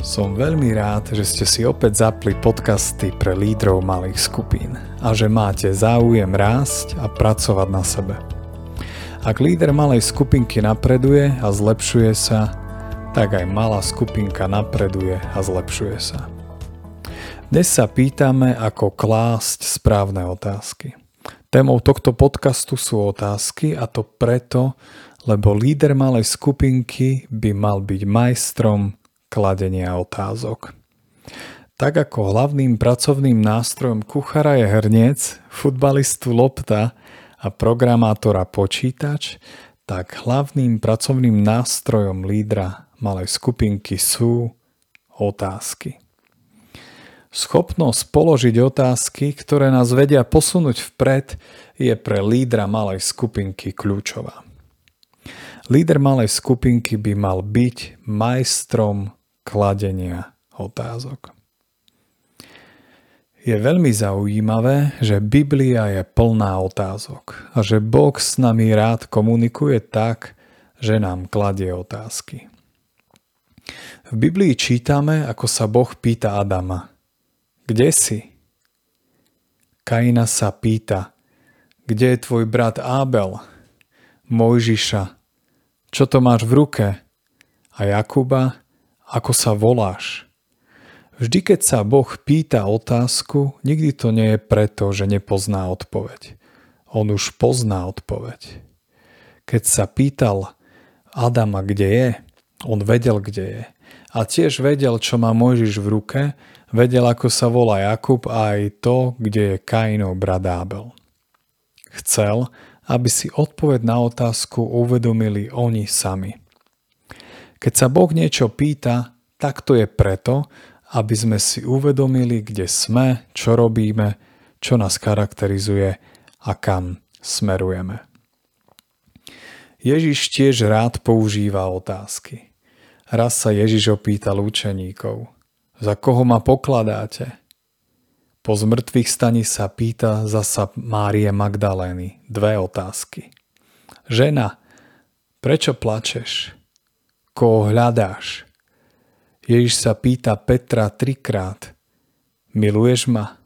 Som veľmi rád, že ste si opäť zapli podcasty pre lídrov malých skupín a že máte záujem rásť a pracovať na sebe. Ak líder malej skupinky napreduje a zlepšuje sa, tak aj malá skupinka napreduje a zlepšuje sa. Dnes sa pýtame, ako klásť správne otázky. Témou tohto podcastu sú otázky a to preto, lebo líder malej skupinky by mal byť majstrom kladenia otázok. Tak ako hlavným pracovným nástrojom kuchára je hrniec, futbalistu lopta a programátora počítač, tak hlavným pracovným nástrojom lídra malej skupinky sú otázky. Schopnosť položiť otázky, ktoré nás vedia posunúť vpred, je pre lídra malej skupinky kľúčová. Líder malej skupinky by mal byť majstrom kladenia otázok. Je veľmi zaujímavé, že Biblia je plná otázok a že Boh s nami rád komunikuje tak, že nám kladie otázky. V Biblii čítame, ako sa Boh pýta Adama. Kde si? Kaina sa pýta, kde je tvoj brat Ábel? Mojžiša, čo to máš v ruke? A Jakuba, ako sa voláš. Vždy, keď sa Boh pýta otázku, nikdy to nie je preto, že nepozná odpoveď. On už pozná odpoveď. Keď sa pýtal Adama, kde je, on vedel, kde je. A tiež vedel, čo má Mojžiš v ruke, vedel, ako sa volá Jakub a aj to, kde je Kainov brat Abel. Chcel, aby si odpoveď na otázku uvedomili oni sami. Keď sa Boh niečo pýta, tak to je preto, aby sme si uvedomili, kde sme, čo robíme, čo nás charakterizuje a kam smerujeme. Ježiš tiež rád používa otázky. Raz sa Ježiš opýtal učeníkov, za koho ma pokladáte? Po zmrtvých stani sa pýta zasa Márie Magdalény dve otázky. Žena, prečo plačeš? Koho hľadáš. Ježiš sa pýta Petra trikrát, miluješ ma?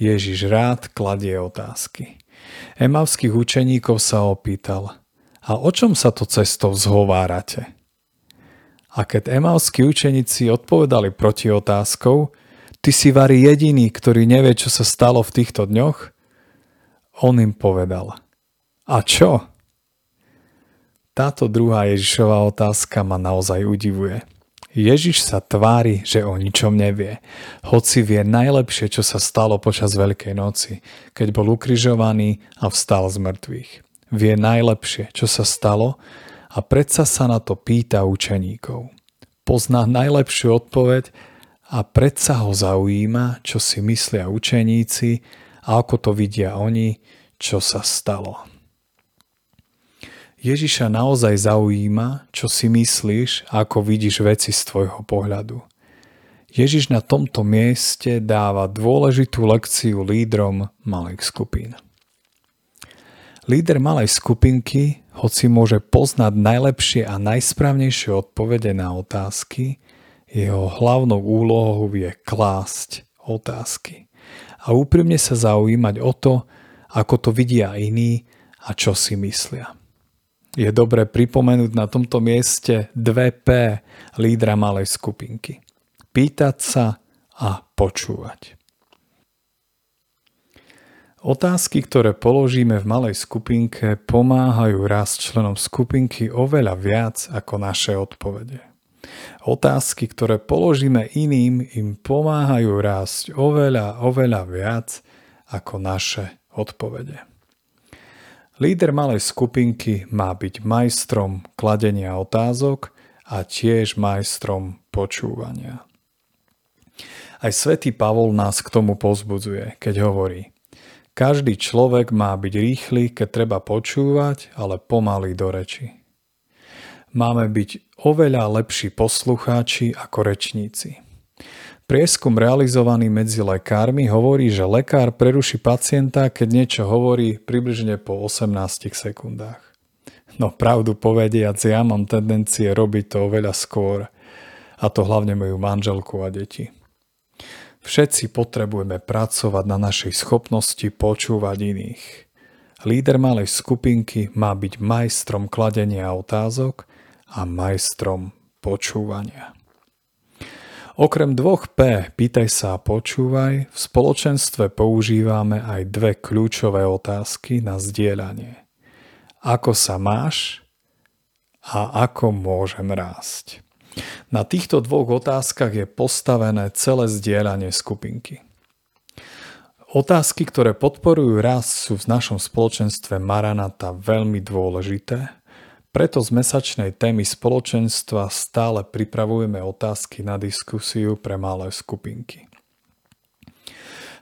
Ježiš rád kladie otázky. Emavských učeníkov sa opýtal, a o čom sa to cestou zhovárate? A keď emavskí učeníci odpovedali proti otázkou, ty si varí jediný, ktorý nevie, čo sa stalo v týchto dňoch, on im povedal, a čo? Táto druhá Ježišová otázka ma naozaj udivuje. Ježiš sa tvári, že o ničom nevie, hoci vie najlepšie, čo sa stalo počas Veľkej noci, keď bol ukrižovaný a vstal z mŕtvych. Vie najlepšie, čo sa stalo a predsa sa na to pýta učeníkov. Pozná najlepšiu odpoveď a predsa ho zaujíma, čo si myslia učeníci a ako to vidia oni, čo sa stalo. Ježiša naozaj zaujíma, čo si myslíš a ako vidíš veci z tvojho pohľadu. Ježiš na tomto mieste dáva dôležitú lekciu lídrom malých skupín. Líder malej skupinky, hoci môže poznať najlepšie a najsprávnejšie odpovede na otázky, jeho hlavnou úlohou je klásť otázky a úprimne sa zaujímať o to, ako to vidia iní a čo si myslia je dobre pripomenúť na tomto mieste dve P lídra malej skupinky. Pýtať sa a počúvať. Otázky, ktoré položíme v malej skupinke, pomáhajú rast členom skupinky oveľa viac ako naše odpovede. Otázky, ktoré položíme iným, im pomáhajú rásť oveľa, oveľa viac ako naše odpovede. Líder malej skupinky má byť majstrom kladenia otázok a tiež majstrom počúvania. Aj svätý Pavol nás k tomu pozbudzuje, keď hovorí Každý človek má byť rýchly, keď treba počúvať, ale pomalý do reči. Máme byť oveľa lepší poslucháči ako rečníci. Prieskum realizovaný medzi lekármi hovorí, že lekár preruší pacienta, keď niečo hovorí približne po 18 sekundách. No pravdu povediac, ja mám tendencie robiť to oveľa skôr. a to hlavne moju manželku a deti. Všetci potrebujeme pracovať na našej schopnosti počúvať iných. Líder malej skupinky má byť majstrom kladenia otázok a majstrom počúvania. Okrem dvoch P, pýtaj sa a počúvaj, v spoločenstve používame aj dve kľúčové otázky na zdieľanie. Ako sa máš a ako môžem rásť? Na týchto dvoch otázkach je postavené celé zdieľanie skupinky. Otázky, ktoré podporujú rast, sú v našom spoločenstve Maranata veľmi dôležité preto z mesačnej témy spoločenstva stále pripravujeme otázky na diskusiu pre malé skupinky.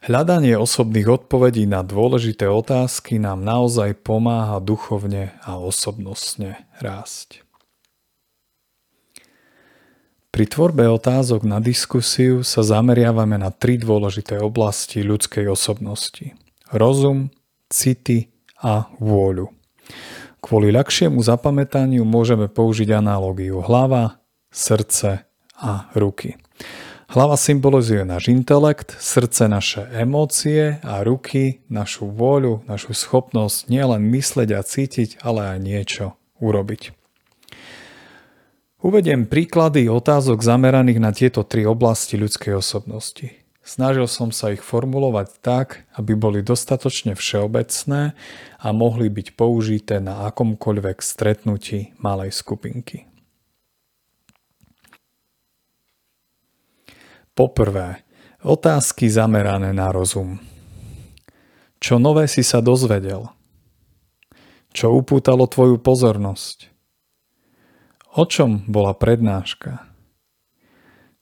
Hľadanie osobných odpovedí na dôležité otázky nám naozaj pomáha duchovne a osobnostne rásť. Pri tvorbe otázok na diskusiu sa zameriavame na tri dôležité oblasti ľudskej osobnosti. Rozum, city a vôľu. Kvôli ľahšiemu zapamätaniu môžeme použiť analogiu hlava, srdce a ruky. Hlava symbolizuje náš intelekt, srdce naše emócie a ruky našu vôľu, našu schopnosť nielen mysleť a cítiť, ale aj niečo urobiť. Uvediem príklady otázok zameraných na tieto tri oblasti ľudskej osobnosti. Snažil som sa ich formulovať tak, aby boli dostatočne všeobecné a mohli byť použité na akomkoľvek stretnutí malej skupinky. Poprvé, otázky zamerané na rozum. Čo nové si sa dozvedel? Čo upútalo tvoju pozornosť? O čom bola prednáška?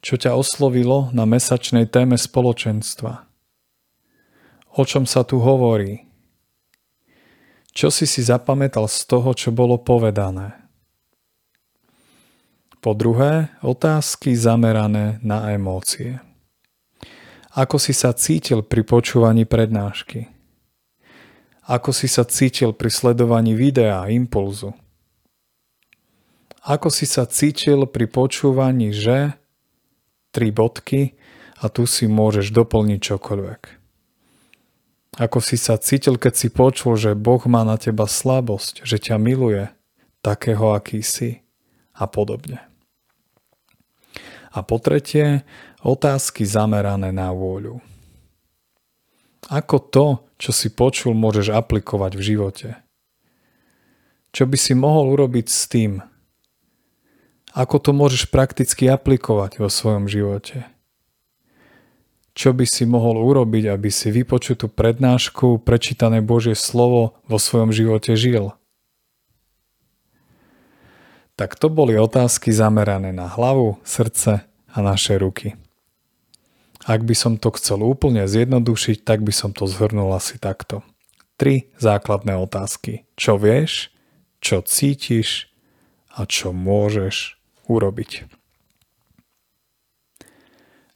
Čo ťa oslovilo na mesačnej téme spoločenstva? O čom sa tu hovorí? Čo si si zapamätal z toho, čo bolo povedané? Po druhé, otázky zamerané na emócie. Ako si sa cítil pri počúvaní prednášky? Ako si sa cítil pri sledovaní videa impulzu? Ako si sa cítil pri počúvaní, že tri bodky a tu si môžeš doplniť čokoľvek. Ako si sa cítil, keď si počul, že Boh má na teba slabosť, že ťa miluje, takého, aký si a podobne. A po tretie, otázky zamerané na vôľu. Ako to, čo si počul, môžeš aplikovať v živote? Čo by si mohol urobiť s tým, ako to môžeš prakticky aplikovať vo svojom živote? Čo by si mohol urobiť, aby si vypočutú prednášku, prečítané Božie slovo vo svojom živote žil? Tak to boli otázky zamerané na hlavu, srdce a naše ruky. Ak by som to chcel úplne zjednodušiť, tak by som to zhrnul asi takto. Tri základné otázky. Čo vieš, čo cítiš a čo môžeš urobiť.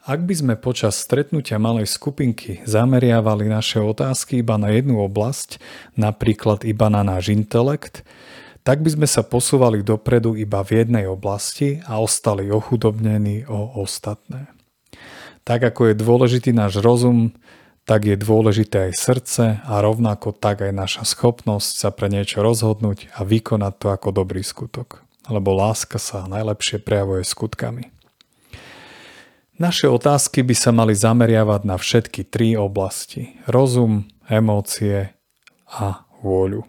Ak by sme počas stretnutia malej skupinky zameriavali naše otázky iba na jednu oblasť, napríklad iba na náš intelekt, tak by sme sa posúvali dopredu iba v jednej oblasti a ostali ochudobnení o ostatné. Tak ako je dôležitý náš rozum, tak je dôležité aj srdce a rovnako tak aj naša schopnosť sa pre niečo rozhodnúť a vykonať to ako dobrý skutok lebo láska sa najlepšie prejavuje skutkami. Naše otázky by sa mali zameriavať na všetky tri oblasti. Rozum, emócie a vôľu.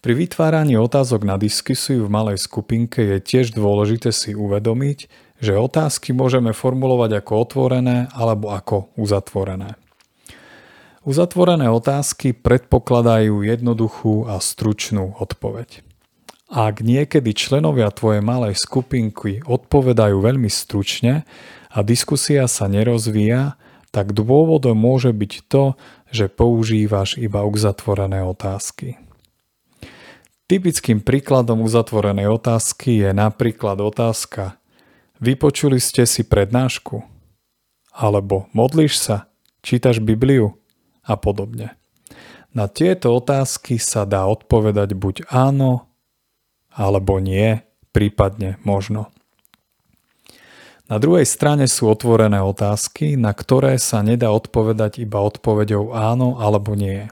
Pri vytváraní otázok na diskusiu v malej skupinke je tiež dôležité si uvedomiť, že otázky môžeme formulovať ako otvorené alebo ako uzatvorené. Uzatvorené otázky predpokladajú jednoduchú a stručnú odpoveď. Ak niekedy členovia tvojej malej skupinky odpovedajú veľmi stručne a diskusia sa nerozvíja, tak dôvodom môže byť to, že používaš iba uzatvorené otázky. Typickým príkladom uzatvorenej otázky je napríklad otázka Vypočuli ste si prednášku? Alebo modlíš sa? Čítaš Bibliu? A podobne. Na tieto otázky sa dá odpovedať buď áno alebo nie, prípadne možno. Na druhej strane sú otvorené otázky, na ktoré sa nedá odpovedať iba odpoveďou áno alebo nie.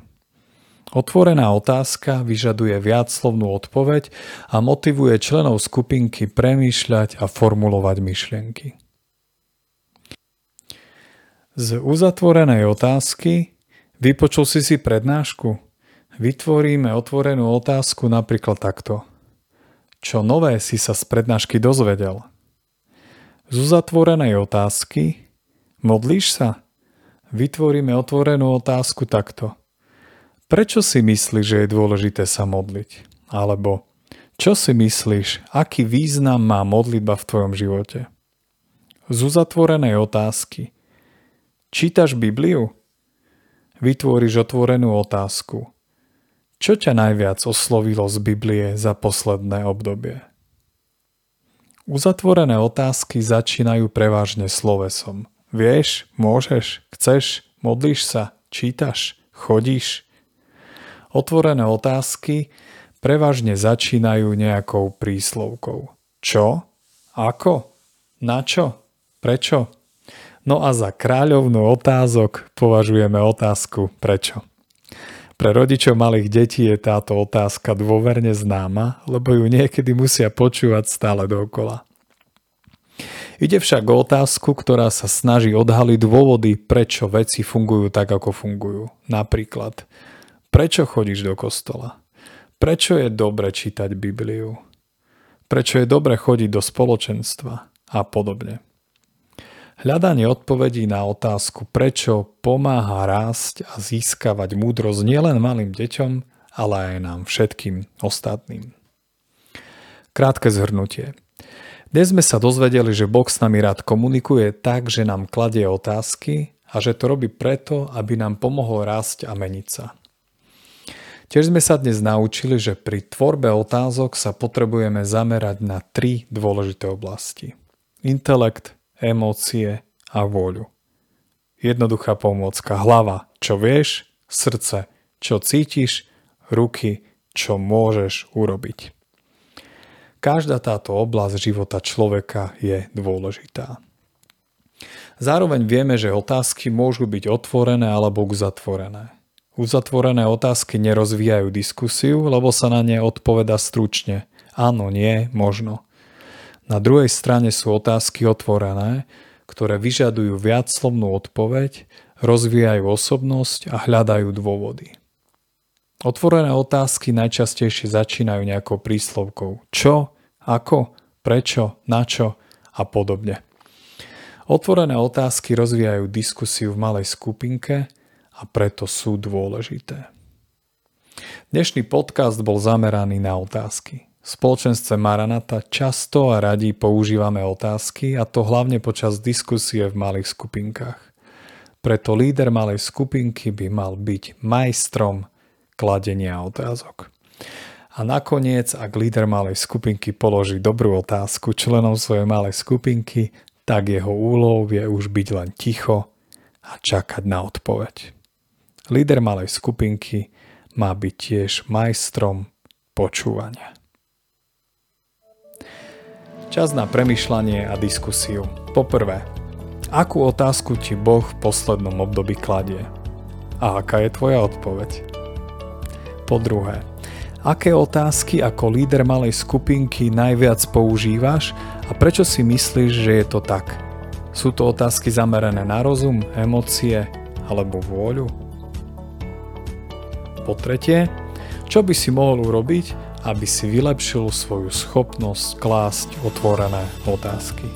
Otvorená otázka vyžaduje viacslovnú odpoveď a motivuje členov skupinky premýšľať a formulovať myšlienky. Z uzatvorenej otázky vypočul si si prednášku? Vytvoríme otvorenú otázku napríklad takto. Čo nové si sa z prednášky dozvedel? Z uzatvorenej otázky modlíš sa? Vytvoríme otvorenú otázku takto. Prečo si myslíš, že je dôležité sa modliť? Alebo čo si myslíš, aký význam má modlitba v tvojom živote? Z uzatvorenej otázky. Čítaš Bibliu? Vytvoríš otvorenú otázku. Čo ťa najviac oslovilo z Biblie za posledné obdobie? Uzatvorené otázky začínajú prevažne slovesom. Vieš, môžeš, chceš, modlíš sa, čítaš, chodíš. Otvorené otázky prevažne začínajú nejakou príslovkou. Čo? Ako? Na čo? Prečo? No a za kráľovnú otázok považujeme otázku prečo. Pre rodičov malých detí je táto otázka dôverne známa, lebo ju niekedy musia počúvať stále dokola. Ide však o otázku, ktorá sa snaží odhaliť dôvody, prečo veci fungujú tak, ako fungujú. Napríklad, prečo chodíš do kostola? Prečo je dobre čítať Bibliu? Prečo je dobre chodiť do spoločenstva? A podobne. Hľadanie odpovedí na otázku, prečo pomáha rásť a získavať múdrosť nielen malým deťom, ale aj nám všetkým ostatným. Krátke zhrnutie. Dnes sme sa dozvedeli, že Boh s nami rád komunikuje tak, že nám kladie otázky a že to robí preto, aby nám pomohol rásť a meniť sa. Tiež sme sa dnes naučili, že pri tvorbe otázok sa potrebujeme zamerať na tri dôležité oblasti. Intelekt, emócie a vôľu. Jednoduchá pomôcka. Hlava, čo vieš, srdce, čo cítiš, ruky, čo môžeš urobiť. Každá táto oblasť života človeka je dôležitá. Zároveň vieme, že otázky môžu byť otvorené alebo uzatvorené. Uzatvorené otázky nerozvíjajú diskusiu, lebo sa na ne odpoveda stručne. Áno, nie, možno. Na druhej strane sú otázky otvorené, ktoré vyžadujú viacslovnú odpoveď, rozvíjajú osobnosť a hľadajú dôvody. Otvorené otázky najčastejšie začínajú nejakou príslovkou čo, ako, prečo, na čo a podobne. Otvorené otázky rozvíjajú diskusiu v malej skupinke a preto sú dôležité. Dnešný podcast bol zameraný na otázky. V spoločenstve Maranata často a radi používame otázky a to hlavne počas diskusie v malých skupinkách. Preto líder malej skupinky by mal byť majstrom kladenia otázok. A nakoniec, ak líder malej skupinky položí dobrú otázku členom svojej malej skupinky, tak jeho úlohou je už byť len ticho a čakať na odpoveď. Líder malej skupinky má byť tiež majstrom počúvania. Čas na premyšľanie a diskusiu. Poprvé, akú otázku ti Boh v poslednom období kladie? A aká je tvoja odpoveď? Po druhé, aké otázky ako líder malej skupinky najviac používaš a prečo si myslíš, že je to tak? Sú to otázky zamerané na rozum, emócie alebo vôľu? Po tretie, čo by si mohol urobiť, aby si vylepšil svoju schopnosť klásť otvorené otázky.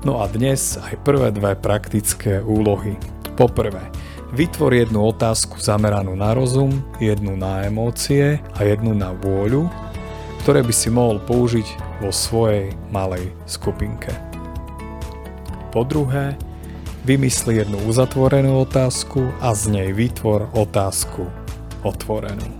No a dnes aj prvé dve praktické úlohy. Poprvé, vytvor jednu otázku zameranú na rozum, jednu na emócie a jednu na vôľu, ktoré by si mohol použiť vo svojej malej skupinke. Po druhé, vymysli jednu uzatvorenú otázku a z nej vytvor otázku otvorenú.